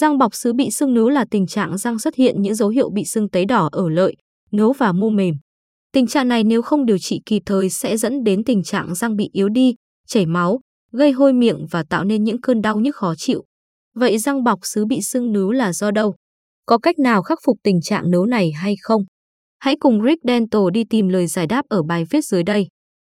Răng bọc xứ bị sưng nướu là tình trạng răng xuất hiện những dấu hiệu bị sưng tấy đỏ ở lợi, nướu và mô mềm. Tình trạng này nếu không điều trị kịp thời sẽ dẫn đến tình trạng răng bị yếu đi, chảy máu, gây hôi miệng và tạo nên những cơn đau nhức khó chịu. Vậy răng bọc xứ bị sưng nướu là do đâu? Có cách nào khắc phục tình trạng nướu này hay không? Hãy cùng Rick Dental đi tìm lời giải đáp ở bài viết dưới đây.